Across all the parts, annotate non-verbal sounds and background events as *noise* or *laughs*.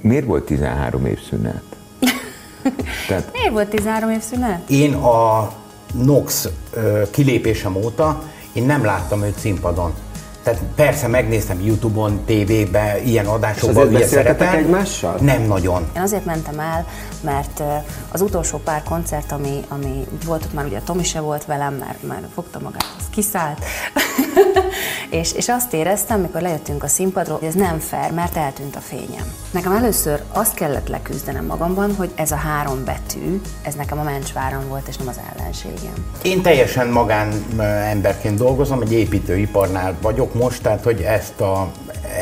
Miért volt 13 év szünet? *laughs* Tehát... Miért volt 13 év szünet? Én a Nox kilépésem óta én nem láttam őt színpadon. Tehát persze megnéztem Youtube-on, tévében, ilyen adásokban, ilyen szerepel. egymással? Nem nagyon. Én azért mentem el, mert az utolsó pár koncert, ami, ami volt ott már, ugye Tomi se volt velem, mert már fogta magát, az kiszállt. *laughs* *laughs* és, és azt éreztem, mikor lejöttünk a színpadról, hogy ez nem fair, mert eltűnt a fényem. Nekem először azt kellett leküzdenem magamban, hogy ez a három betű, ez nekem a mencsváram volt, és nem az ellenségem. Én teljesen magán emberként dolgozom, egy építőiparnál vagyok most, tehát hogy ezt a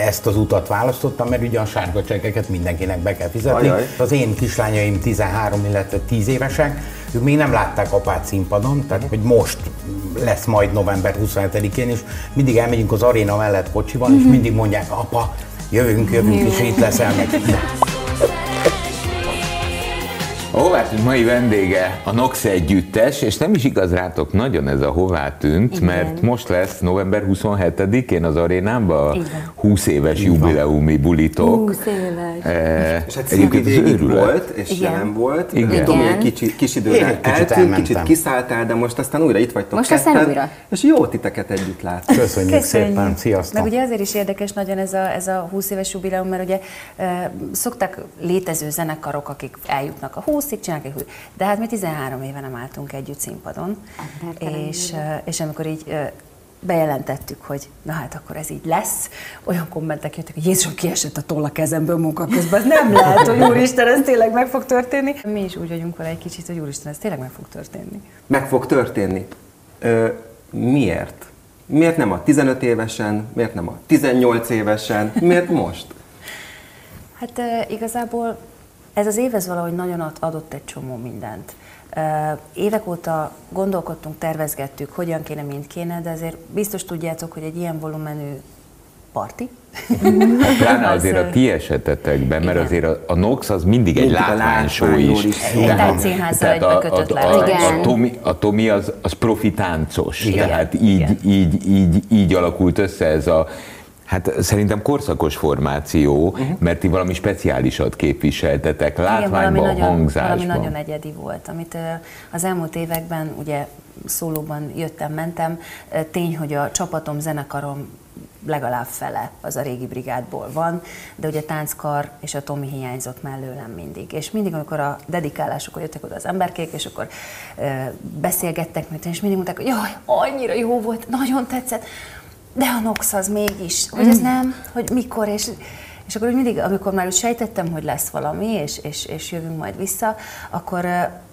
ezt az utat választottam, mert ugye a sárga csekeket mindenkinek be kell fizetni. Ajaj. Az én kislányaim 13, illetve 10 évesek, ők még nem látták apát színpadon, tehát hogy most lesz majd november 27-én, és mindig elmegyünk az aréna mellett kocsival, és mhm. mindig mondják, apa, jövünk, jövünk, és itt leszel meg. *laughs* A hová tűnt mai vendége a Nox együttes, és nem is igaz rátok nagyon ez a hová tűnt, Igen. mert most lesz november 27-én az arénában 20 éves Igen. jubileumi bulitok. 20 éves. E, és hát egyébként volt, és Igen. jelen volt. Igen. Tomi egy kicsi, kis időre eltűnt, kicsit kiszálltál, de most aztán újra itt vagytok Most aztán újra. És jó titeket együtt látni. Köszönjük, Köszönjük szépen, sziasztok. Meg ugye azért is érdekes nagyon ez a, ez a 20 éves jubileum, mert ugye e, szoktak létező zenekarok, akik eljutnak a 20 20 csinálják egy De hát mi 13 éve nem álltunk együtt színpadon, és, és amikor így bejelentettük, hogy na hát akkor ez így lesz, olyan kommentek jöttek, hogy Jézusom kiesett a toll a kezemből munka közben, ez nem lehet, hogy Úristen, ez tényleg meg fog történni. Mi is úgy vagyunk vele egy kicsit, hogy Úristen, ez tényleg meg fog történni. Meg fog történni. Ö, miért? Miért nem a 15 évesen, miért nem a 18 évesen, miért most? Hát igazából ez az év ez valahogy nagyon adott egy csomó mindent. Évek óta gondolkodtunk, tervezgettük, hogyan kéne, mint kéne, de azért biztos tudjátok, hogy egy ilyen volumenű parti. Pláne *laughs* azért a ti esetetekben, mert azért a, a Nox az mindig egy látványsó is. Tehát, tehát a, a, a, a, a, Tomi, a Tomi az, az profi táncos, Igen. tehát így, így, így, így alakult össze ez a Hát szerintem korszakos formáció, uh-huh. mert ti valami speciálisat képviseltetek, látványban, Igen, valami hangzásban. Nagyon, valami nagyon egyedi volt, amit az elmúlt években ugye szólóban jöttem, mentem. Tény, hogy a csapatom, zenekarom legalább fele az a régi brigádból van, de ugye tánckar és a Tomi hiányzott mellőlem mindig. És mindig, amikor a dedikálásokon jöttek oda az emberkék, és akkor e, beszélgettek, és mindig mondták, hogy jaj, annyira jó volt, nagyon tetszett de a NOx az mégis, hogy ez mm. nem, hogy mikor, és, és akkor úgy mindig, amikor már úgy sejtettem, hogy lesz valami, és, és, és jövünk majd vissza, akkor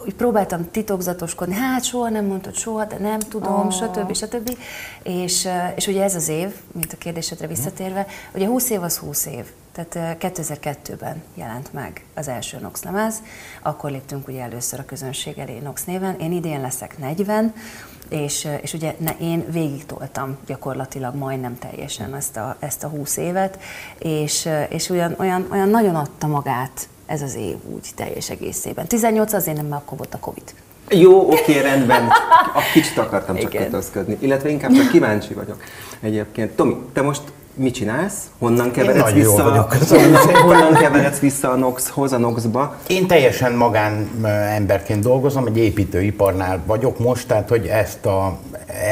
úgy próbáltam titokzatoskodni, hát soha nem mondtad soha, de nem tudom, oh. stb. stb. És, és ugye ez az év, mint a kérdésedre visszatérve, ugye 20 év az 20 év. Tehát 2002-ben jelent meg az első Nox lemez, akkor léptünk ugye először a közönség elé Nox néven. Én idén leszek 40, és, és ugye ne, én végig toltam gyakorlatilag majdnem teljesen ezt a, ezt a 20 évet, és, és olyan, olyan, olyan nagyon adta magát ez az év úgy teljes egészében. 18 azért nem, mert akkor volt a Covid. Jó, oké, rendben. A kicsit akartam csak kötözködni, illetve inkább csak kíváncsi vagyok egyébként. Tomi, te most mit csinálsz? Honnan keveredsz vissza? Vagyok, *laughs* honnan keveredsz vissza a Noxhoz, a Noxba? Én teljesen magán emberként dolgozom, egy építőiparnál vagyok most, tehát hogy ezt, a,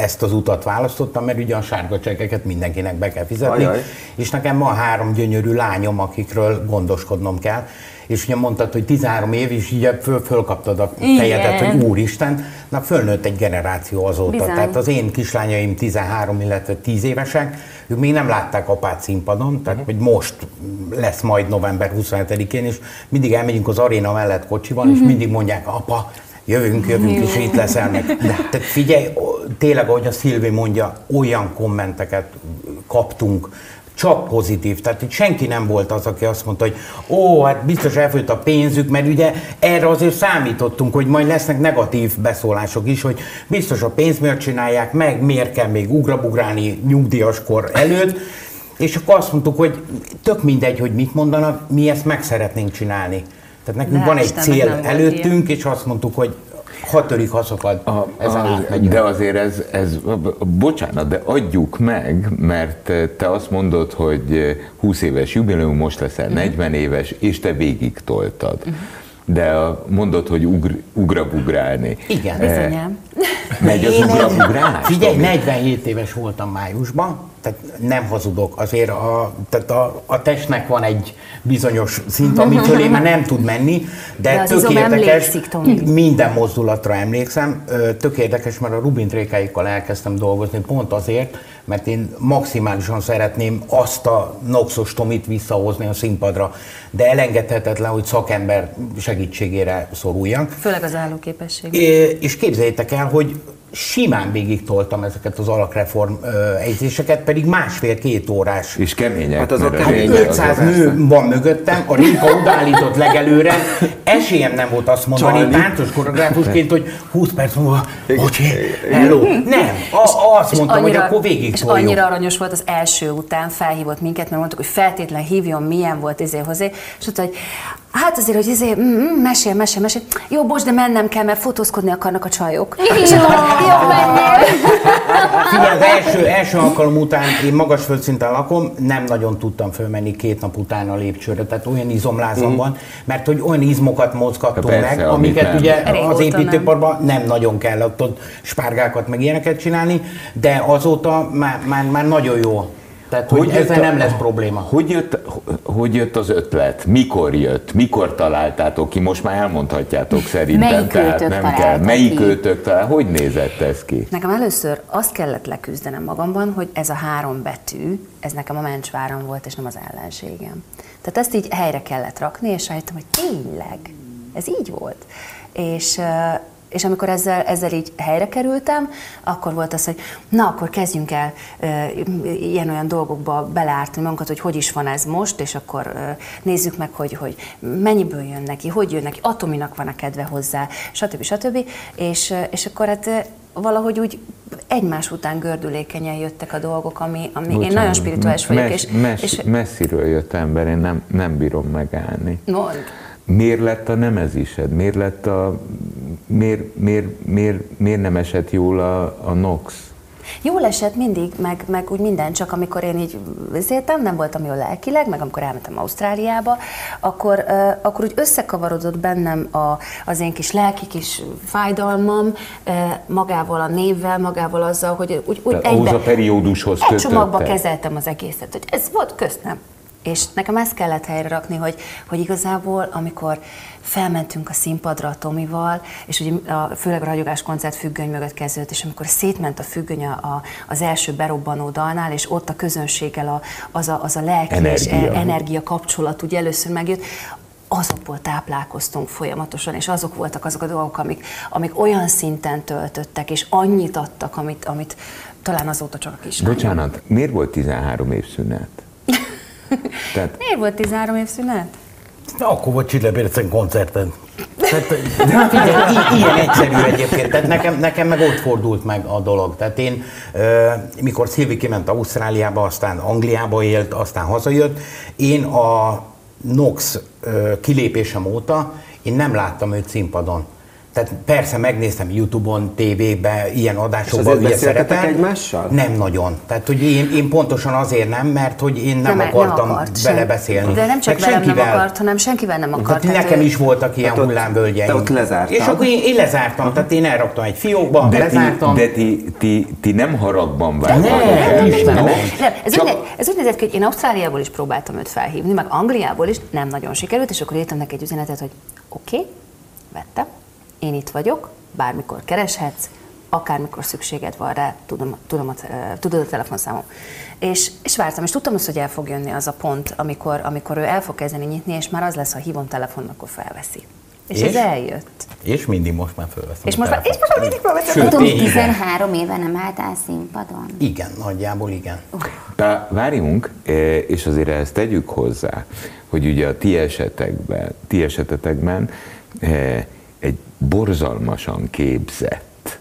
ezt az utat választottam, mert ugye a sárga csekeket mindenkinek be kell fizetni, Ajaj. és nekem van három gyönyörű lányom, akikről gondoskodnom kell és ugye mondtad, hogy 13 év, és így föl, fölkaptad a fejedet, hogy úristen, na fölnőtt egy generáció azóta. Bizony. Tehát az én kislányaim 13, illetve 10 évesek, ők még nem látták apát színpadon, tehát uh-huh. hogy most lesz majd november 27-én, és mindig elmegyünk az aréna mellett kocsival, és mhm. mindig mondják, apa, jövünk, jövünk, és itt leszel meg. De, tehát figyelj, tényleg, ahogy a Szilvi mondja, olyan kommenteket kaptunk, csak pozitív. Tehát itt senki nem volt az, aki azt mondta, hogy ó, hát biztos elfogyott a pénzük, mert ugye erre azért számítottunk, hogy majd lesznek negatív beszólások is, hogy biztos a pénz miatt csinálják meg, miért kell még ugrabugrálni nyugdíjaskor előtt, és akkor azt mondtuk, hogy tök mindegy, hogy mit mondanak, mi ezt meg szeretnénk csinálni. Tehát nekünk De van egy cél előttünk, és azt mondtuk, hogy ha törik, ha a, ezen a, De azért ez, ez, bocsánat, de adjuk meg, mert te azt mondod, hogy 20 éves jubileum, most leszel uh-huh. 40 éves, és te végig toltad. Uh-huh de mondod, hogy ugr, ugrabugrálni. Igen. Bizonyám. Megy az ugrabugrálás? Figyelj, 47 éves voltam májusban, tehát nem hazudok, azért a, tehát a, a testnek van egy bizonyos szint, amitől én már nem tud menni, de, de tök érdekes, minden mozdulatra emlékszem, tök érdekes, mert a Rubin Trékáikkal elkezdtem dolgozni pont azért, mert én maximálisan szeretném azt a Noxos Tomit visszahozni a színpadra, de elengedhetetlen, hogy szakember segítségére szoruljak. Főleg az állóképesség. És képzeljétek el, hogy simán végig toltam ezeket az alakreform egyzéseket, pedig másfél-két órás. És kemények. Hát az a kemény, 500 nő van mögöttem, a Réka odaállított legelőre. Esélyem nem volt azt mondani Csalni. táncos koreográfusként, hogy 20 perc múlva, bocsi, hello. Nem, a, azt mondtam, annyira, hogy akkor végig És toljuk. annyira aranyos volt az első után, felhívott minket, mert mondtuk, hogy feltétlen hívjon, milyen volt izé hozzá, és mondta, hogy Hát azért, hogy ezért, mm, mm, mesél, mesél, mesél. Jó, bocs, de mennem kell, mert fotózkodni akarnak a csajok. Jó, jó, menjél. Figyelj, az első, első alkalom után én magas földszinten lakom, nem nagyon tudtam fölmenni két nap után a lépcsőre, tehát olyan izomlázam mm. van, mert hogy olyan izmokat mozgattunk Persze, meg, amiket nem. ugye Régóta az építőparban nem. nem nagyon kell ott spárgákat meg ilyeneket csinálni, de azóta már, már, már nagyon jó tehát, hogy, hogy ezzel nem lesz probléma. Hogy jött, hogy jött az ötlet? Mikor jött? Mikor találtátok ki? Most már elmondhatjátok szerintem. Melyik tehát nem kell. Melyik őtök talál? Hogy nézett ez ki? Nekem először azt kellett leküzdenem magamban, hogy ez a három betű, ez nekem a mencsváram volt, és nem az ellenségem. Tehát ezt így helyre kellett rakni, és rájöttem, hogy tényleg, ez így volt. És és amikor ezzel, ezzel így helyre kerültem, akkor volt az, hogy na, akkor kezdjünk el e, ilyen-olyan dolgokba beleártani magunkat, hogy hogy is van ez most, és akkor e, nézzük meg, hogy, hogy mennyiből jön neki, hogy jön neki, atominak van a kedve hozzá, stb. stb. És, és akkor hát valahogy úgy egymás után gördülékenyen jöttek a dolgok, ami, ami Bocsánat, én nagyon spirituális vagyok. Mes, és, mes, és, messziről jött ember, én nem, nem bírom megállni. Mond. Miért lett a nemezised? Miért, lett a, miért, miért, miért, miért nem esett jól a, a NOx? Jól esett mindig, meg, meg úgy minden, csak amikor én így vizéltem, nem voltam jól lelkileg, meg amikor elmentem Ausztráliába, akkor, uh, akkor úgy összekavarodott bennem a, az én kis lelki kis fájdalmam uh, magával a névvel, magával azzal, hogy úgy, úgy egybe, a periódushoz egy csomagba kezeltem az egészet, hogy ez volt köszönöm. És nekem ezt kellett helyre rakni, hogy, hogy igazából, amikor felmentünk a színpadra a Tomival, és ugye a, főleg a ragyogás koncert függöny mögött kezdődött, és amikor szétment a függöny a, a, az első berobbanó dalnál, és ott a közönséggel a, az, a, az a lelki energia. és energia kapcsolat ugye először megjött, azokból táplálkoztunk folyamatosan, és azok voltak azok a dolgok, amik, amik olyan szinten töltöttek, és annyit adtak, amit, amit talán azóta csak a kis. Bocsánat, miért volt 13 év szünet? *laughs* Tehát... Miért volt 13 év szünet? Na, akkor volt Csillebércen koncerten. Tehát, *laughs* de figyelj, ilyen egyszerű egyébként. Tehát nekem, nekem meg ott fordult meg a dolog. Tehát én, mikor Szilvi kiment Ausztráliába, aztán Angliába élt, aztán hazajött, én a Nox kilépésem óta én nem láttam őt színpadon. Tehát persze megnéztem Youtube-on, tévébe, ilyen adásokban, ugye szerepel. egymással? Nem nagyon. Tehát, hogy én, én pontosan azért nem, mert hogy én nem, nem akartam nem akart vele beszélni. De nem csak velem nem akart, hanem senkivel nem akart. Tehát nekem is voltak ilyen hát hullámvölgyeim. Te ott lezártam. És akkor én, én lezártam, uh-huh. tehát én elraktam egy fiókba, de lezártam. Ti, de ti, ti, ti nem haragban vágtatok nem, nem, nem, nem. Ez, Csak... úgy, ez úgy nézett ki, hogy én Ausztráliából is próbáltam őt felhívni, meg Angliából is nem nagyon sikerült, és akkor írtam neki egy üzenetet, hogy oké, okay, vettem, én itt vagyok, bármikor kereshetsz, akármikor szükséged van rá, tudom, tudom a, tudod a telefonszámom. És, és vártam, és tudtam azt, hogy el fog jönni az a pont, amikor, amikor ő el fog kezdeni nyitni, és már az lesz, ha hívom telefon, akkor felveszi. És, és ez eljött. És mindig most már fölveszem. És most, már, és most már mindig fölveszem. Tudom, 13 éve nem álltál színpadon. Igen, nagyjából igen. De várjunk, és azért ezt tegyük hozzá, hogy ugye a ti esetekben, ti esetetekben egy borzalmasan képzett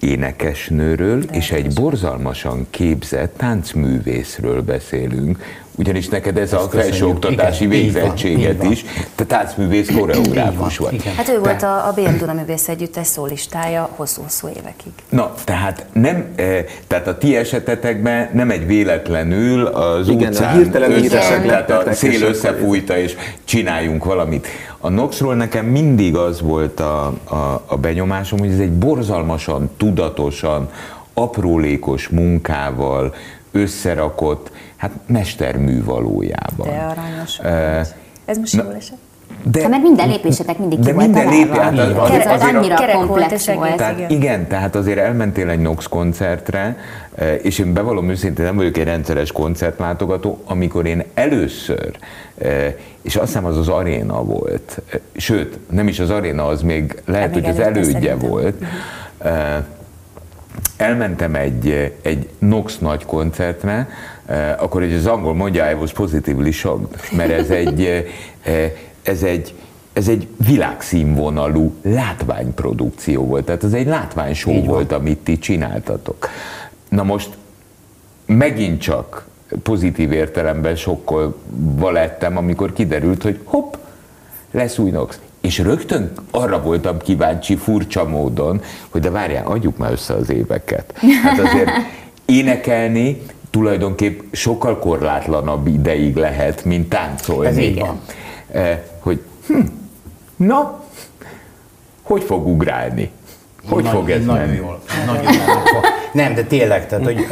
énekesnőről és egy borzalmasan képzett táncművészről beszélünk, ugyanis neked ez Ezt a felsőoktatási végzettséget is, te táncművész koreográfus vagy. Hát ő volt a, a BM Duna Művész Együttes szólistája hosszú-hosszú évekig. Na, tehát nem, e, tehát a ti esetetekben nem egy véletlenül az Igen, utcán hirtelen össze, tehát a szél összefújta és csináljunk valamit. A Noxról nekem mindig az volt a, a, a benyomásom, hogy ez egy borzalmasan, tudatosan, aprólékos munkával összerakott, hát mestermű valójában. De aranyos. Uh, ez most jól esett? De, hát mert minden lépésetek mindig ki volt minden lépés, hát az, az, az, annyira komplex volt. volt. Tehát igen. igen, tehát azért elmentél egy Nox koncertre, és én bevallom őszintén, nem vagyok egy rendszeres koncertlátogató, amikor én először, és azt hiszem az az aréna volt, sőt, nem is az aréna, az még lehet, hogy az elődje volt, uh-huh elmentem egy, egy Nox nagy koncertre, eh, akkor egy az angol mondja, I was positively shocked, mert ez egy, eh, ez egy, ez egy világszínvonalú látványprodukció volt, tehát ez egy látványshow volt, amit ti csináltatok. Na most megint csak pozitív értelemben sokkolva lettem, amikor kiderült, hogy hopp, lesz új Nox. És rögtön arra voltam kíváncsi furcsa módon, hogy de várjál, adjuk már össze az éveket. Hát azért *laughs* énekelni tulajdonképp sokkal korlátlanabb ideig lehet, mint táncolni. Ez van. Eh, hogy hm, na, hogy fog ugrálni? Hogy Nagy, fog ez nagyon menni? Jól, nagyon jól. Nem, de tényleg, tehát, hogy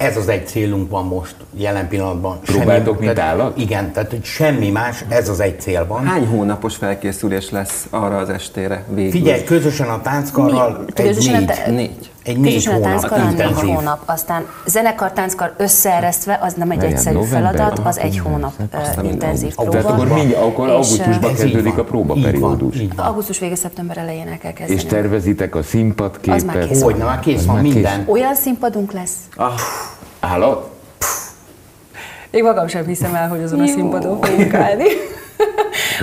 ez az egy célunk van most, jelen pillanatban. Próbáltok, semmi, mint állat? Igen, tehát hogy semmi más, ez az egy cél van. Hány hónapos felkészülés lesz arra az estére végül? Figyelj, közösen a tánckarral egy közösen négy. A négy. Egy négy hónap, a tánckarral négy hónap. Aztán zenekar, tánckar összeeresztve, az nem egy egyszerű november, feladat, az egy hónap uh, intenzív próba. Tehát akkor, mind, akkor augusztusban kezdődik a próbaperiódus. Augusztus vége, szeptember elején el kell kezdeni. És tervezitek a színpadképet? Az már kész. Hogy, na már kész van minden. Olyan színpadunk lesz. Ah. Állat? Én magam sem hiszem el, hogy azon a színpadon fogunk állni.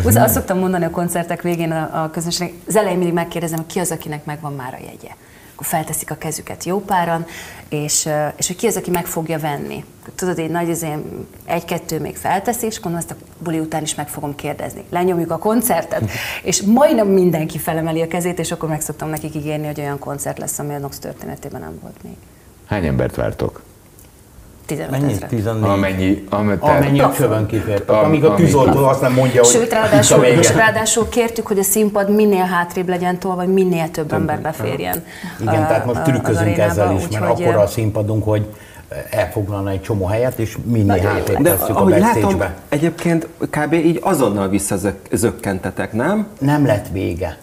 Azt szoktam mondani a koncertek végén a, a közönségnek, az elején mindig megkérdezem, ki az, akinek megvan már a jegye. Akkor felteszik a kezüket jó páran, és, és hogy ki az, aki meg fogja venni. Tudod, én nagy azért egy-kettő még felteszi, és gondolom ezt a buli után is meg fogom kérdezni. Lenyomjuk a koncertet, *laughs* és majdnem mindenki felemeli a kezét, és akkor meg szoktam nekik ígérni, hogy olyan koncert lesz, ami a Nox történetében nem volt még. Hány embert vártok? 15 Mennyi? 14. Amennyi, amennyi, amennyi a csövön kifért. Am, amíg a tűzoltó azt nem mondja, hogy Sőt, ráadásul, és ráadásul kértük, hogy a színpad minél hátrébb legyen tolva, vagy minél több ember beférjen. Igen, a, tehát most trükközünk ezzel is, mert akkor a színpadunk, hogy elfoglalna egy csomó helyet, és minél hátrébb tesszük a backstage-be. Látom, egyébként kb. így azonnal visszazökkentetek, nem? Nem lett vége.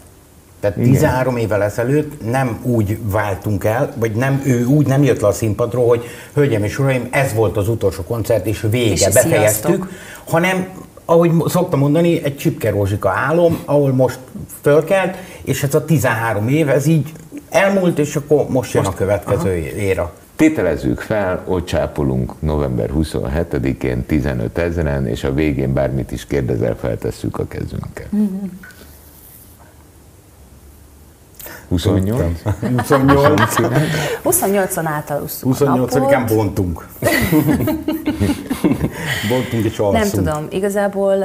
Tehát Igen. 13 évvel ezelőtt nem úgy váltunk el, vagy nem, ő úgy nem jött le a színpadról, hogy hölgyem és uraim, ez volt az utolsó koncert, és vége, és befejeztük, sziasztok. hanem ahogy szoktam mondani, egy Csipke Rózsika álom, ahol most fölkelt, és ez a 13 év, ez így elmúlt, és akkor most jön most, a következő aha. éra. Tételezzük fel, ott csápolunk november 27-én 15 ezeren, és a végén bármit is kérdezel, feltesszük a kezünket. Mm-hmm. 28? 28. 28-on átalusszuk 28-án bontunk. *laughs* bontunk és alszunk. Nem tudom, igazából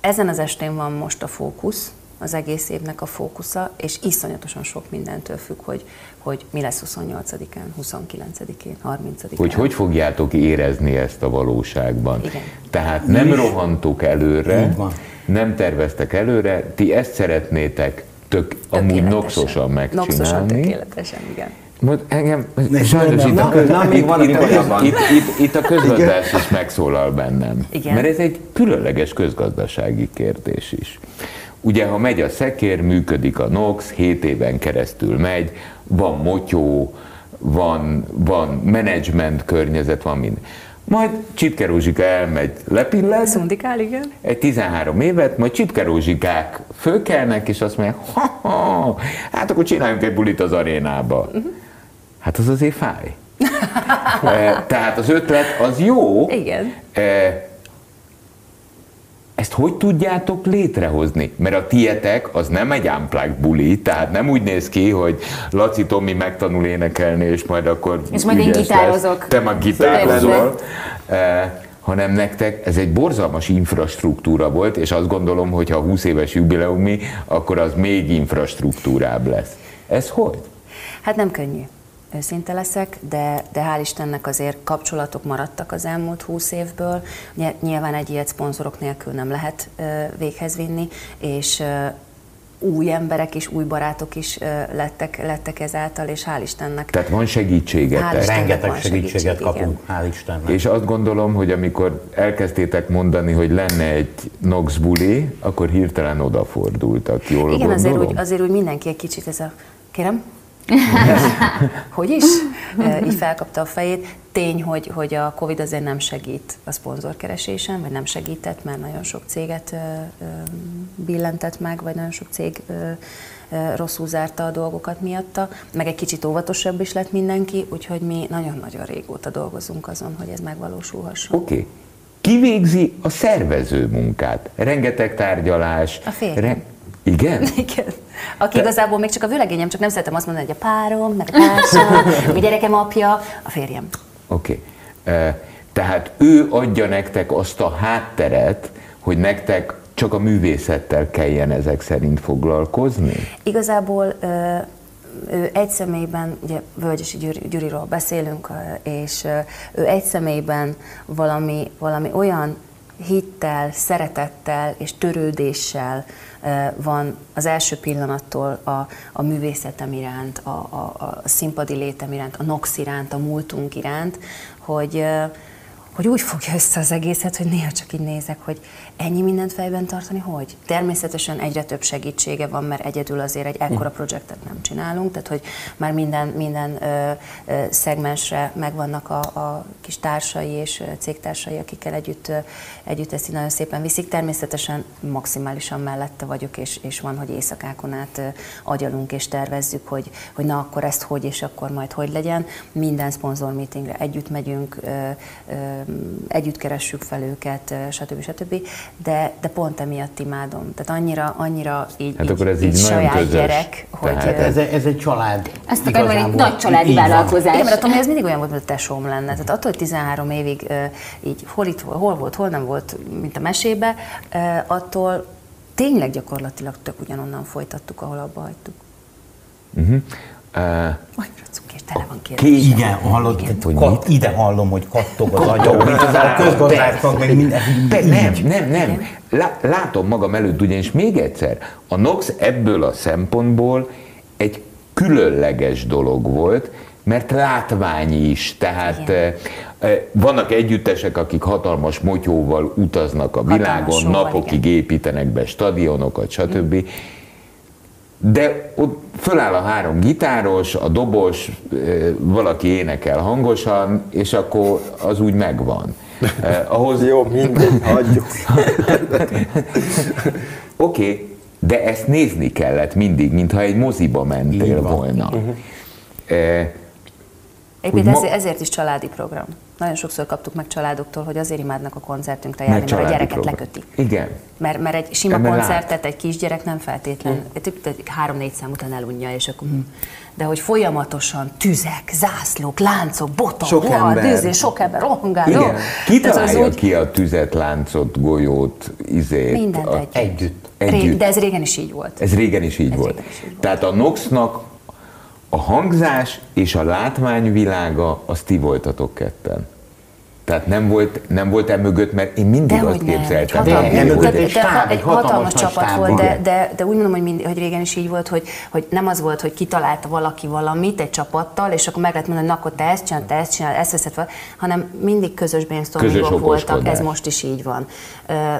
ezen az estén van most a fókusz, az egész évnek a fókusza, és iszonyatosan sok mindentől függ, hogy, hogy mi lesz 28-án, 29-én, 30-án. Hogy hogy fogjátok érezni ezt a valóságban. Igen. Tehát nem rohantok előre, nem terveztek előre, ti ezt szeretnétek tök amúgy noxosan megcsinálni. Noxosan, tökéletesen, igen. Majd engem, sajnos itt, a, köz, na, még van, itt, itt, itt, itt, itt a közgazdás is megszólal bennem. Igen. Mert ez egy különleges közgazdasági kérdés is. Ugye, ha megy a szekér, működik a NOx, 7 éven keresztül megy, van motyó, van, van menedzsment környezet, van minden. Majd Csipke Rózsika elmegy, lepilleg. Szundikál, igen. Egy 13 évet, majd Csipke Rózsikák fölkelnek, és azt mondják, ha, ha, hát akkor csináljunk egy bulit az arénába. Uh-huh. Hát az azért fáj. *laughs* e, tehát az ötlet az jó. Igen. E, ezt hogy tudjátok létrehozni? Mert a tietek az nem egy unplugged buli, tehát nem úgy néz ki, hogy Laci Tomi megtanul énekelni, és majd akkor És majd én gitározok. Lesz. Te meg gitározol. Hanem nektek ez egy borzalmas infrastruktúra volt, és azt gondolom, hogy ha 20 éves jubileumi, akkor az még infrastruktúrább lesz. Ez hogy? Hát nem könnyű őszinte leszek, de, de hál' Istennek azért kapcsolatok maradtak az elmúlt húsz évből. Nyilván egy ilyet szponzorok nélkül nem lehet véghez vinni, és új emberek és új barátok is lettek, lettek ezáltal, és hál' Istennek. Tehát van segítséget. Hál Istennek Rengeteg van segítséget segítség, kapunk, igen. hál' Istennek. És azt gondolom, hogy amikor elkezdtétek mondani, hogy lenne egy Nox buli, akkor hirtelen odafordultak, jól Igen, gondolom? azért úgy, azért úgy mindenki egy kicsit ez a... Kérem? Hogy is? Így felkapta a fejét. Tény, hogy, hogy a Covid azért nem segít a szponzorkeresésen, vagy nem segített, mert nagyon sok céget billentett meg, vagy nagyon sok cég rosszul zárta a dolgokat miatta, meg egy kicsit óvatosabb is lett mindenki, úgyhogy mi nagyon-nagyon régóta dolgozunk azon, hogy ez megvalósulhasson. Oké. Okay. Ki végzi a szervező munkát? Rengeteg tárgyalás. A férjem. Re- igen? *laughs* Igen. Aki Te... igazából még csak a vőlegényem, csak nem szeretem azt mondani, hogy a párom, meg a társam, a *laughs* gyerekem apja, a férjem. Oké. Okay. Tehát ő adja nektek azt a hátteret, hogy nektek csak a művészettel kelljen ezek szerint foglalkozni? Igazából ő egy személyben, ugye Völgyesi Gyuriról beszélünk, és ő egy személyben valami, valami olyan hittel, szeretettel és törődéssel van az első pillanattól a, a művészetem iránt, a, a, a színpadi létem iránt, a NOX iránt, a múltunk iránt, hogy, hogy úgy fogja össze az egészet, hogy néha csak így nézek, hogy ennyi mindent fejben tartani, hogy? Természetesen egyre több segítsége van, mert egyedül azért egy ekkora hm. projektet nem csinálunk, tehát hogy már minden, minden ö, ö, szegmensre megvannak a, a kis társai és cégtársai, akikkel együtt, ö, együtt ezt nagyon szépen viszik. Természetesen maximálisan mellette vagyok, és, és van, hogy éjszakákon át ö, agyalunk és tervezzük, hogy, hogy na akkor ezt hogy, és akkor majd hogy legyen. Minden szponzor meetingre együtt megyünk, ö, ö, együtt keressük fel őket, stb. stb de, de pont emiatt imádom. Tehát annyira, annyira így, hát így, akkor ez így, így saját közös. gyerek. Hogy, hát ez, ez egy család. Ezt akarom, hogy egy nagy családi vállalkozás. Igen, mert Tomi ez mindig olyan volt, mint a tesóm lenne. Tehát attól, hogy 13 évig így hol, itt, hol volt, hol nem volt, mint a mesébe, attól tényleg gyakorlatilag tök ugyanonnan folytattuk, ahol abba hagytuk. Uh-huh. Uh, tele van kérdés. Igen, hallod, Igen. Hogy kat, ide hallom, hogy kattog az agyam, mint az a közgazdásznak, meg minden. Nem, nem, nem. Látom magam előtt, ugyanis még egyszer, a NOX ebből a szempontból egy különleges dolog volt, mert látványi is, tehát Igen. vannak együttesek, akik hatalmas motyóval utaznak a világon, hatalmas napokig igen. építenek be stadionokat, stb. Mm de ott föláll a három gitáros, a dobos, valaki énekel hangosan, és akkor az úgy megvan. ahhoz... Jó, mindegy, hagyjuk. *laughs* Oké, okay, de ezt nézni kellett mindig, mintha egy moziba mentél volna. Uh-huh. Egyébként ma... ezért is családi program. Nagyon sokszor kaptuk meg családoktól, hogy azért imádnak a koncertünkre járni, mert, mert a gyereket program. leköti. Igen. Mert, mert egy sima Emel koncertet egy kisgyerek nem feltétlen, három-négy szám után elunja, és akkor... Mm. De hogy folyamatosan tüzek, zászlók, láncok, botok, sok boha, ember, dűzé, sok ember, rohangál. Igen. Ki találja úgy... ki a tüzet, láncot, golyót, izét? Mindent a... együtt. együtt. együtt. De ez régen is így volt. Ez régen is így, ez volt. Régen is így volt. Tehát a Noxnak a hangzás és a látványvilága, az ti voltatok ketten. Tehát nem volt, nem volt e mögött, mert én mindig de azt képzeltem. Nem, egy hatalmas, de, egy, stáb, egy hatalmas, hatalmas csapat stáb, volt, de, de, de, úgy mondom, hogy, mind, hogy régen is így volt, hogy, hogy nem az volt, hogy kitalálta valaki valamit egy csapattal, és akkor meg lehet mondani, hogy na, akkor te ezt csinál, te ezt csinál, ezt veszed fel, hanem mindig közös brainstormingok voltak, ez most is így van.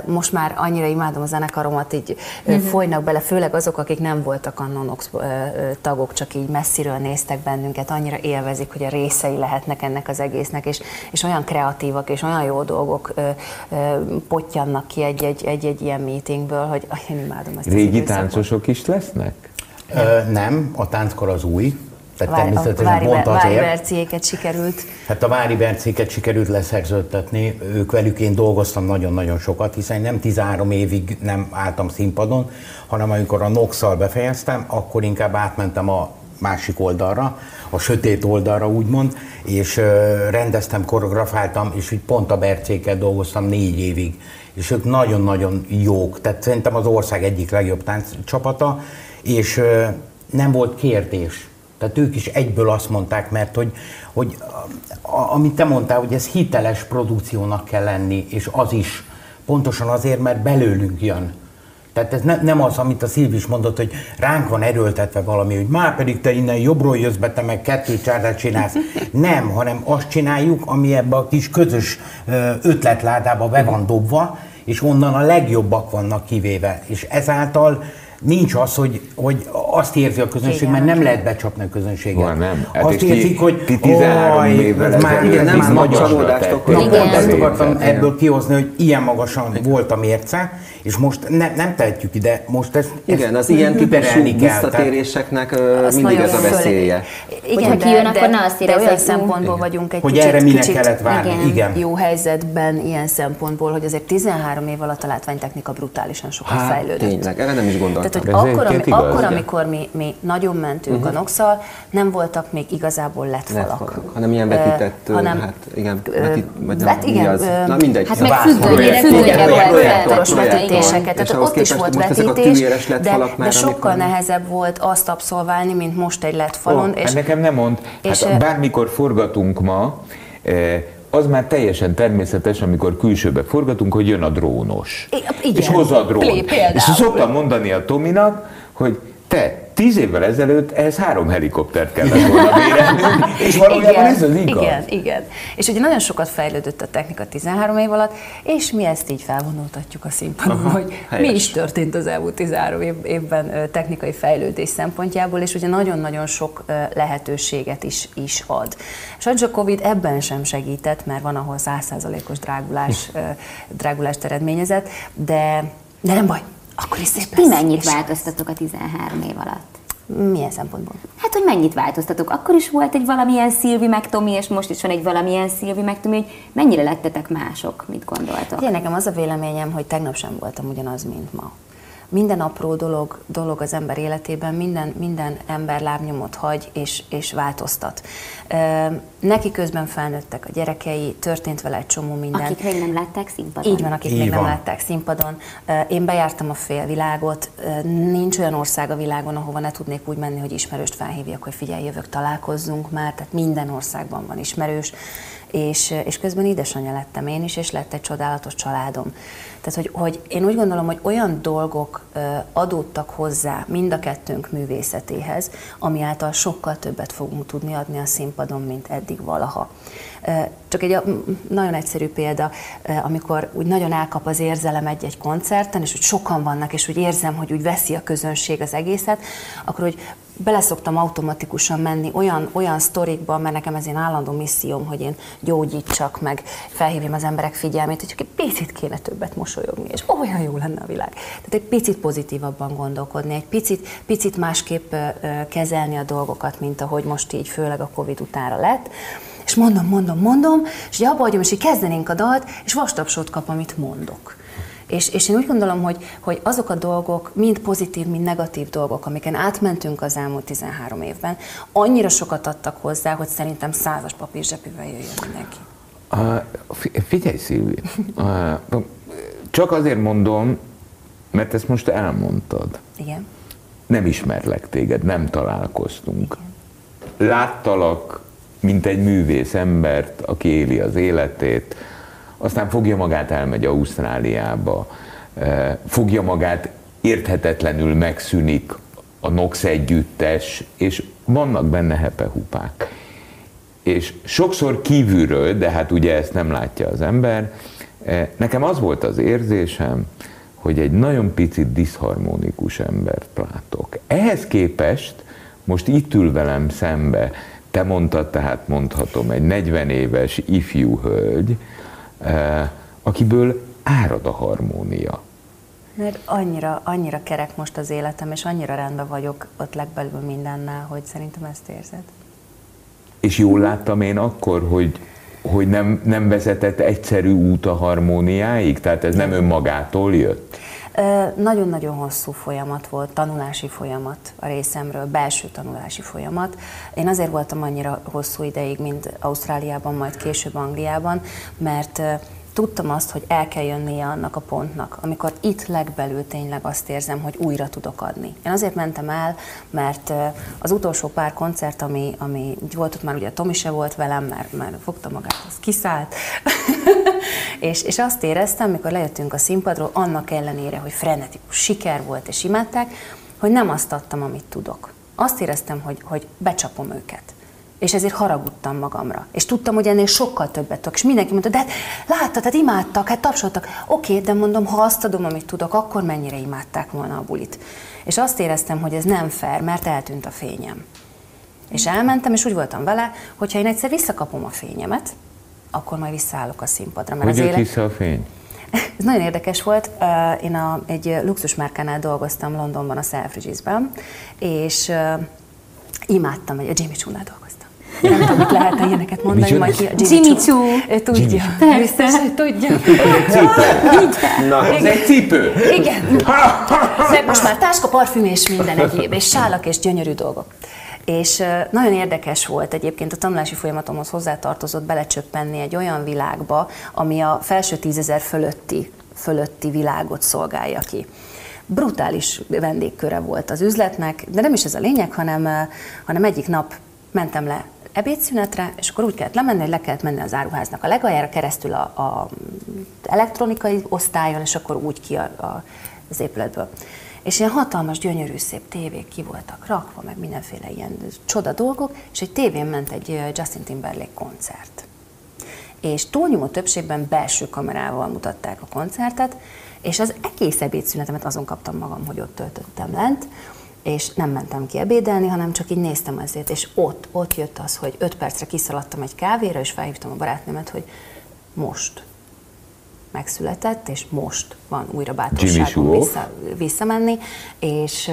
Most már annyira imádom a zenekaromat, így uh-huh. folynak bele, főleg azok, akik nem voltak a Nonox tagok, csak így messziről néztek bennünket, annyira élvezik, hogy a részei lehetnek ennek az egésznek, és, és olyan kreatív kreatívak és olyan jó dolgok ö, ö, potyannak ki egy-egy, ilyen meetingből, hogy *laughs* én imádom ezt Régi táncosok is lesznek? Ö, nem, a tánckor az új, Tehát természetesen a Vári, pont azért. Vári Berciéket sikerült. Hát a Vári Berciéket sikerült leszerződtetni, ők velük én dolgoztam nagyon-nagyon sokat, hiszen nem 13 évig nem álltam színpadon, hanem amikor a Noxal befejeztem, akkor inkább átmentem a másik oldalra, a sötét oldalra úgymond, és rendeztem, koreografáltam, és így pont a Bercékkel dolgoztam négy évig. És ők nagyon-nagyon jók, tehát szerintem az ország egyik legjobb tánccsapata, és nem volt kérdés. Tehát ők is egyből azt mondták, mert hogy, hogy a, amit te mondtál, hogy ez hiteles produkciónak kell lenni, és az is pontosan azért, mert belőlünk jön. Tehát ez ne, nem az, amit a Szilvis mondott, hogy ránk van erőltetve valami, hogy már pedig te innen jobbról jössz be, te meg kettő csárdát csinálsz. Nem, hanem azt csináljuk, ami ebbe a kis közös ötletládába be van dobva, és onnan a legjobbak vannak kivéve. És ezáltal nincs az, hogy, hogy azt érzi a közönség, mert nem lehet becsapni a közönséget. Van, nem. Hát azt érzik, hogy ti 13 évvel ez már ez nem már csalódást okoz. Ezt akartam ebből kihozni, hogy ilyen magasan volt a mérce, és most ne, nem tehetjük ide, most ezt Igen, az ilyen típusú visszatéréseknek mindig ez a veszélye. Igen, ha kijön, akkor ne azt érezze, olyan szempontból vagyunk egy hogy kicsit, erre minek kellett várni. Igen, igen, jó helyzetben ilyen szempontból, hogy azért 13 év alatt a látványtechnika brutálisan sokat hát, fejlődött. Tényleg, erre nem is gondoltam. Tehát, hogy akkor, ami, igaz, akkor, amikor mi, mi nagyon mentünk uh-huh. a noxa nem voltak még igazából lett falak. hanem ilyen vetített, uh, hanem, hát igen, vetít, vagy nem, vet, igen, az, na mindegy. Hát meg függönyre volt vetítéseket, tehát ott is volt vetítés, de, de sokkal nehezebb volt azt abszolválni, mint most egy lett falon. És hát nekem nem mond, hát bármikor forgatunk ma, az már teljesen természetes, amikor külsőbe forgatunk, hogy jön a drónos. Igen. És hozza a drón. És szoktam mondani a Tominak, hogy te tíz évvel ezelőtt ehhez három helikoptert kellett volna bérelnünk, *laughs* és valójában igen, ez az igaz. Igen, igen. És ugye nagyon sokat fejlődött a technika 13 év alatt, és mi ezt így felvonultatjuk a színpadon, Aha, hogy helyes. mi is történt az elmúlt 13 év, évben technikai fejlődés szempontjából, és ugye nagyon-nagyon sok lehetőséget is, is ad. Sajnos a Covid ebben sem segített, mert van, ahol 100%-os drágulás, drágulást eredményezett, de, de nem baj, akkor is szép Ti mennyit változtatok a 13 év alatt? Milyen szempontból? Hát, hogy mennyit változtatok. Akkor is volt egy valamilyen Szilvi meg Tomi, és most is van egy valamilyen Szilvi meg Tomi, hogy mennyire lettetek mások, mit gondoltok? Én nekem az a véleményem, hogy tegnap sem voltam ugyanaz, mint ma minden apró dolog, dolog az ember életében, minden, minden ember lábnyomot hagy és, és változtat. Neki közben felnőttek a gyerekei, történt vele egy csomó minden. Akik még nem látták színpadon. Így van, akik Így még van. nem látták színpadon. Én bejártam a félvilágot, nincs olyan ország a világon, ahova ne tudnék úgy menni, hogy ismerőst felhívjak, hogy figyelj, jövök, találkozzunk már, tehát minden országban van ismerős és, és közben édesanyja lettem én is, és lett egy csodálatos családom. Tehát, hogy, hogy én úgy gondolom, hogy olyan dolgok adódtak hozzá mind a kettőnk művészetéhez, ami által sokkal többet fogunk tudni adni a színpadon, mint eddig valaha. Csak egy nagyon egyszerű példa, amikor úgy nagyon elkap az érzelem egy-egy koncerten, és hogy sokan vannak, és úgy érzem, hogy úgy veszi a közönség az egészet, akkor hogy beleszoktam automatikusan menni olyan, olyan sztorikba, mert nekem ez én állandó misszióm, hogy én gyógyítsak meg, felhívjam az emberek figyelmét, hogy csak egy picit kéne többet mosolyogni, és olyan jó lenne a világ. Tehát egy picit pozitívabban gondolkodni, egy picit, picit másképp kezelni a dolgokat, mint ahogy most így, főleg a Covid utára lett. És mondom, mondom, mondom, és abba hagyom, és így kezdenénk a dalt, és vastapsot kap, amit mondok. És, és én úgy gondolom, hogy, hogy azok a dolgok, mind pozitív, mind negatív dolgok, amiken átmentünk az elmúlt 13 évben, annyira sokat adtak hozzá, hogy szerintem százas papír zsebével jöjjön mindenki. Uh, figyelj, Szilvi, uh, csak azért mondom, mert ezt most elmondtad. Igen. Nem ismerlek téged, nem találkoztunk. Igen. Láttalak, mint egy művész embert, aki éli az életét, aztán fogja magát, elmegy Ausztráliába, fogja magát, érthetetlenül megszűnik a Nox együttes, és vannak benne hepehupák. És sokszor kívülről, de hát ugye ezt nem látja az ember, nekem az volt az érzésem, hogy egy nagyon picit diszharmonikus embert látok. Ehhez képest most itt ül velem szembe, te mondtad, tehát mondhatom, egy 40 éves ifjú hölgy, akiből árad a harmónia. Mert annyira, annyira kerek most az életem, és annyira rendben vagyok ott legbelül mindennel, hogy szerintem ezt érzed. És jól láttam én akkor, hogy, hogy nem, nem vezetett egyszerű út a harmóniáig? Tehát ez nem önmagától jött? Nagyon-nagyon hosszú folyamat volt, tanulási folyamat a részemről, belső tanulási folyamat. Én azért voltam annyira hosszú ideig, mint Ausztráliában, majd később Angliában, mert tudtam azt, hogy el kell jönnie annak a pontnak, amikor itt legbelül tényleg azt érzem, hogy újra tudok adni. Én azért mentem el, mert az utolsó pár koncert, ami, ami volt ott már ugye Tomi se volt velem, mert, mert fogta magát, az kiszállt, *laughs* és, és azt éreztem, amikor lejöttünk a színpadról, annak ellenére, hogy frenetikus siker volt és imádták, hogy nem azt adtam, amit tudok. Azt éreztem, hogy, hogy becsapom őket és ezért haragudtam magamra. És tudtam, hogy ennél sokkal többet tudok. És mindenki mondta, de hát láttad, hát imádtak, hát tapsoltak. Oké, de mondom, ha azt adom, amit tudok, akkor mennyire imádták volna a bulit. És azt éreztem, hogy ez nem fair, mert eltűnt a fényem. És elmentem, és úgy voltam vele, hogyha én egyszer visszakapom a fényemet, akkor majd visszaállok a színpadra. Mert hogy az élet... vissza a fény? *laughs* Ez nagyon érdekes volt. Én a, egy luxusmárkánál dolgoztam Londonban, a Selfridges-ben, és imádtam, hogy a Jimmy Choo-nál dolgoztam nem tudom, mit lehet ilyeneket mondani, Micsoda? majd ki a Jimmy, Choo. Ő tudja. Jimmy. Biztos, hogy tudja. *laughs* Na, ez egy cipő. Igen. *laughs* Meg most már táska, parfüm és minden egyéb, és sálak és gyönyörű dolgok. És nagyon érdekes volt egyébként a tanulási folyamatomhoz hozzátartozott belecsöppenni egy olyan világba, ami a felső tízezer fölötti, fölötti világot szolgálja ki brutális vendégköre volt az üzletnek, de nem is ez a lényeg, hanem, hanem egyik nap mentem le ebédszünetre, és akkor úgy kellett lemenni, hogy le kellett menni az áruháznak a legaljára keresztül a, a elektronikai osztályon, és akkor úgy ki a, a, az épületből. És ilyen hatalmas, gyönyörű, szép tévék ki voltak rakva, meg mindenféle ilyen csoda dolgok, és egy tévén ment egy Justin Timberlake koncert. És túlnyomó többségben belső kamerával mutatták a koncertet, és az egész ebédszünetemet azon kaptam magam, hogy ott töltöttem lent, és nem mentem ki ebédelni, hanem csak így néztem ezért, és ott, ott jött az, hogy öt percre kiszaladtam egy kávéra, és felhívtam a barátnőmet, hogy most megszületett, és most van újra bátorságom vissza, visszamenni, és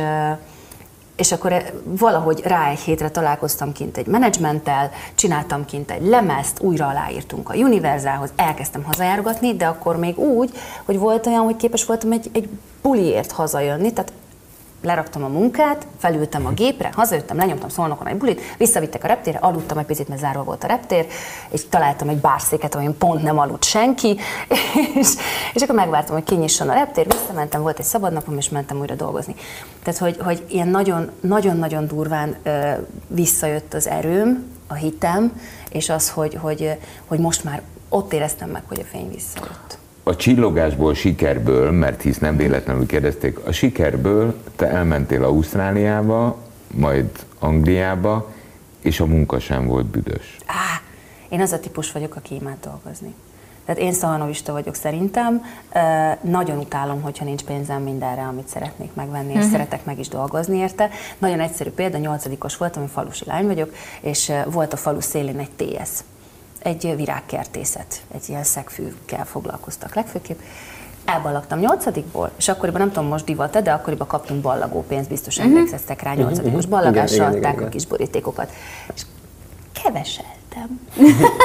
és akkor valahogy rá egy hétre találkoztam kint egy menedzsmenttel, csináltam kint egy lemezt, újra aláírtunk a Univerzához, elkezdtem hazajárogatni, de akkor még úgy, hogy volt olyan, hogy képes voltam egy, egy buliért hazajönni, tehát leraktam a munkát, felültem a gépre, hazajöttem, lenyomtam szolnokon egy bulit, visszavittek a reptérre, aludtam egy picit, mert zárva volt a reptér, és találtam egy bárszéket, amin pont nem aludt senki, *laughs* és, és akkor megvártam, hogy kinyisson a reptér, visszamentem, volt egy szabad napom, és mentem újra dolgozni. Tehát, hogy, hogy ilyen nagyon-nagyon durván ö, visszajött az erőm, a hitem, és az, hogy, hogy, hogy most már ott éreztem meg, hogy a fény visszajött a csillogásból, sikerből, mert hisz nem véletlenül kérdezték, a sikerből te elmentél Ausztráliába, majd Angliába, és a munka sem volt büdös. Á, én az a típus vagyok, aki imád dolgozni. Tehát én szahanovista vagyok szerintem. Nagyon utálom, hogyha nincs pénzem mindenre, amit szeretnék megvenni, és uh-huh. szeretek meg is dolgozni érte. Nagyon egyszerű példa, nyolcadikos voltam, én falusi lány vagyok, és volt a falu szélén egy TS egy virágkertészet, egy ilyen szegfűkkel foglalkoztak legfőképp. Elballagtam nyolcadikból, és akkoriban nem tudom most divat de akkoriban kaptunk ballagó pénzt, biztos uh-huh. emlékeztek rá, nyolcadikos uh-huh. ballagásra igen, adták igen, a kis borítékokat. És keveseltem.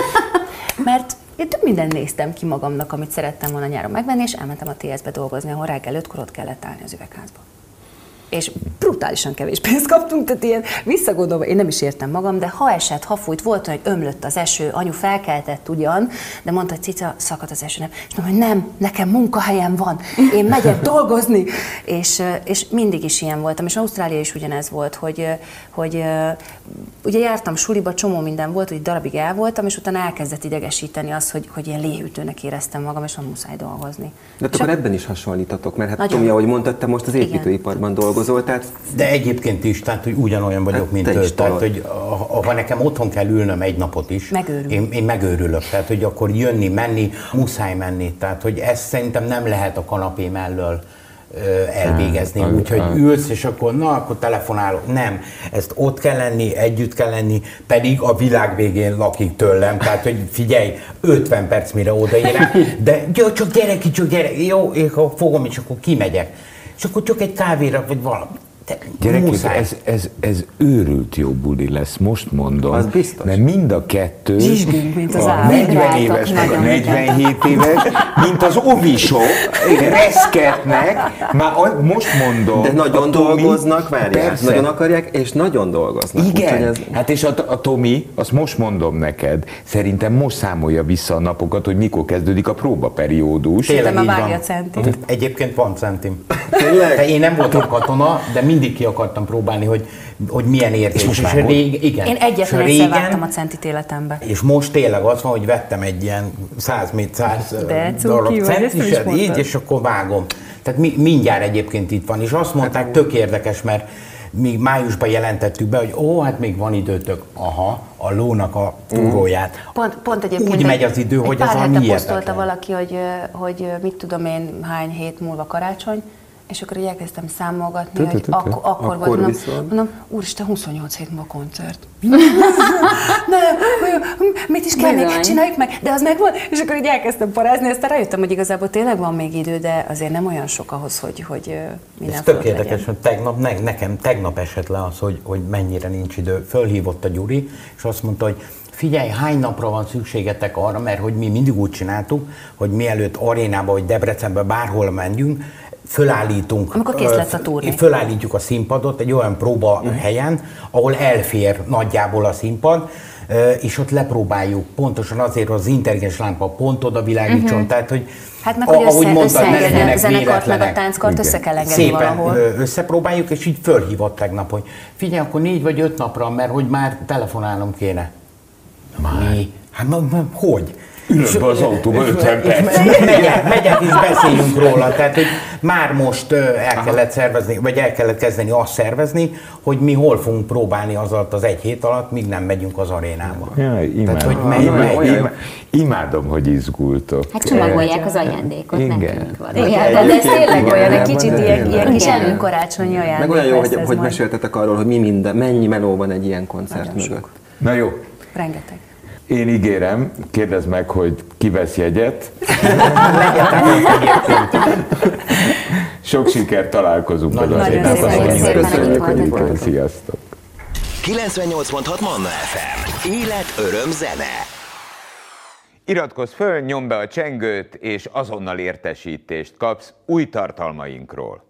*laughs* Mert én több mindent néztem ki magamnak, amit szerettem volna nyáron megvenni, és elmentem a TS-be dolgozni, ahol reggel ötkor ott kellett állni az üvegházba és brutálisan kevés pénzt kaptunk, tehát ilyen visszagondolva, én nem is értem magam, de ha esett, ha fújt, volt hogy ömlött az eső, anyu felkeltett ugyan, de mondta, hogy cica, szakadt az eső, nem. És mondom, hogy nem, nekem munkahelyem van, én megyek *laughs* dolgozni, és, és mindig is ilyen voltam, és Ausztrália is ugyanez volt, hogy, hogy ugye jártam suliba, csomó minden volt, hogy darabig el voltam, és utána elkezdett idegesíteni az, hogy, hogy ilyen léhűtőnek éreztem magam, és nem muszáj dolgozni. De akkor ebben is hasonlítatok, mert hát Tomi, ahogy mondtad, te most az építőiparban dolgozol dolgozol, tehát... De egyébként is, tehát hogy ugyanolyan vagyok, hát, mint ő. Tehát, hogy ha nekem otthon kell ülnöm egy napot is, én, én megőrülök. Tehát, hogy akkor jönni, menni, muszáj menni. Tehát, hogy ezt szerintem nem lehet a kanapé mellől elvégezni, úgyhogy ülsz, és akkor na, akkor telefonálok. Nem, ezt ott kell lenni, együtt kell lenni, pedig a világ végén lakik tőlem, tehát hogy figyelj, 50 perc mire odaérek, de jó, csak gyere ki, csak gyere, jó, én fogom, és akkor kimegyek. És akkor csak egy kávéra, vagy valami. Gyerekek, ez, ez, ez őrült jó buli lesz, most mondom. Az biztos. Mert mind a kettő, Zsizsgünk, mint az a állat. 40 éves, meg a 47 éves, mint az ovisok, reszketnek, már a- most mondom. De nagyon dolgoznak, várják, Persze. nagyon akarják, és nagyon dolgoznak. Igen, ez... hát és a, a Tomi, azt most mondom neked, szerintem most számolja vissza a napokat, hogy mikor kezdődik a próbaperiódus. Tényleg így van. a centit. Egyébként van centim. Tényleg? De én nem voltam katona, de mindig ki akartam próbálni, hogy, hogy milyen érzés. És most és vágod? rég, igen. Én egyetlen egyszer régen- vágtam a centit életembe. És most tényleg az van, hogy vettem egy ilyen 100 100 De cuki darab cent, is így, és akkor vágom. Tehát mi, mindjárt egyébként itt van. És azt mondták, tök érdekes, mert mi májusban jelentettük be, hogy ó, hát még van időtök. Aha, a lónak a túróját. Pont, pont egyébként Úgy egy- megy az idő, egy hogy pár az a mi posztolta valaki, hogy, hogy mit tudom én, hány hét múlva karácsony, és akkor így elkezdtem számolgatni, hogy ak- akkor volt, mondom, mondom, úristen, 28 hét múlva koncert. *laughs* ne, mit is kell még, csináljuk meg, de az meg van, és akkor így elkezdtem parázni, aztán rájöttem, hogy igazából tényleg van még idő, de azért nem olyan sok ahhoz, hogy, hogy minden Ez tök érdekes, hogy tegnap, ne, nekem tegnap esett le az, hogy, hogy mennyire nincs idő. Fölhívott a Gyuri, és azt mondta, hogy figyelj, hány napra van szükségetek arra, mert hogy mi mindig úgy csináltuk, hogy mielőtt arénába vagy Debrecenbe bárhol menjünk, fölállítunk. Amikor kész lesz a turné. Fölállítjuk a színpadot egy olyan próba helyen, ahol elfér nagyjából a színpad, és ott lepróbáljuk. Pontosan azért, hogy az intelligens lámpa pont oda világítson, tehát hogy Hát meg, a- hogy ahogy össze, mondtad, ne összeengedni a legyenek zenekart, meg a tánckart Igen. össze kell engedni Szépen valahol. összepróbáljuk, és így fölhívott tegnap, hogy figyelj, akkor négy vagy öt napra, mert hogy már telefonálnom kéne. Már? Mi? Hát ma, ma, hogy? Ülök be az autóba És- 50 és perc. me- Megyek, megyek és beszéljünk róla. Tehát, hogy már most el kellett szervezni, vagy el kellett kezdeni azt szervezni, hogy mi hol fogunk próbálni az alatt az egy hét alatt, míg nem megyünk az arénába. Jaj, imádom. Tehát, hogy megy, Imádom, megy. imádom, imádom, hogy izgultok. Hát csomagolják az ajándékot Igen. nekünk Igen, valójában. de ez tényleg olyan, egy kicsit ilyen, ilyen kis előkarácsonyi ajándék. Meg olyan jó, hogy, hogy meséltetek arról, hogy mi minden, mennyi meló van egy ilyen koncert mögött. Na jó, Rengeteg. Én ígérem, kérdezd meg, hogy ki vesz jegyet. *laughs* Sok sikert, találkozunk az Nagyon szépen köszönjük. Hogy itt voltatok. Sziasztok! 98.6 Manna FM. Élet, öröm, zene. Iratkozz föl, nyomd be a csengőt, és azonnal értesítést kapsz új tartalmainkról.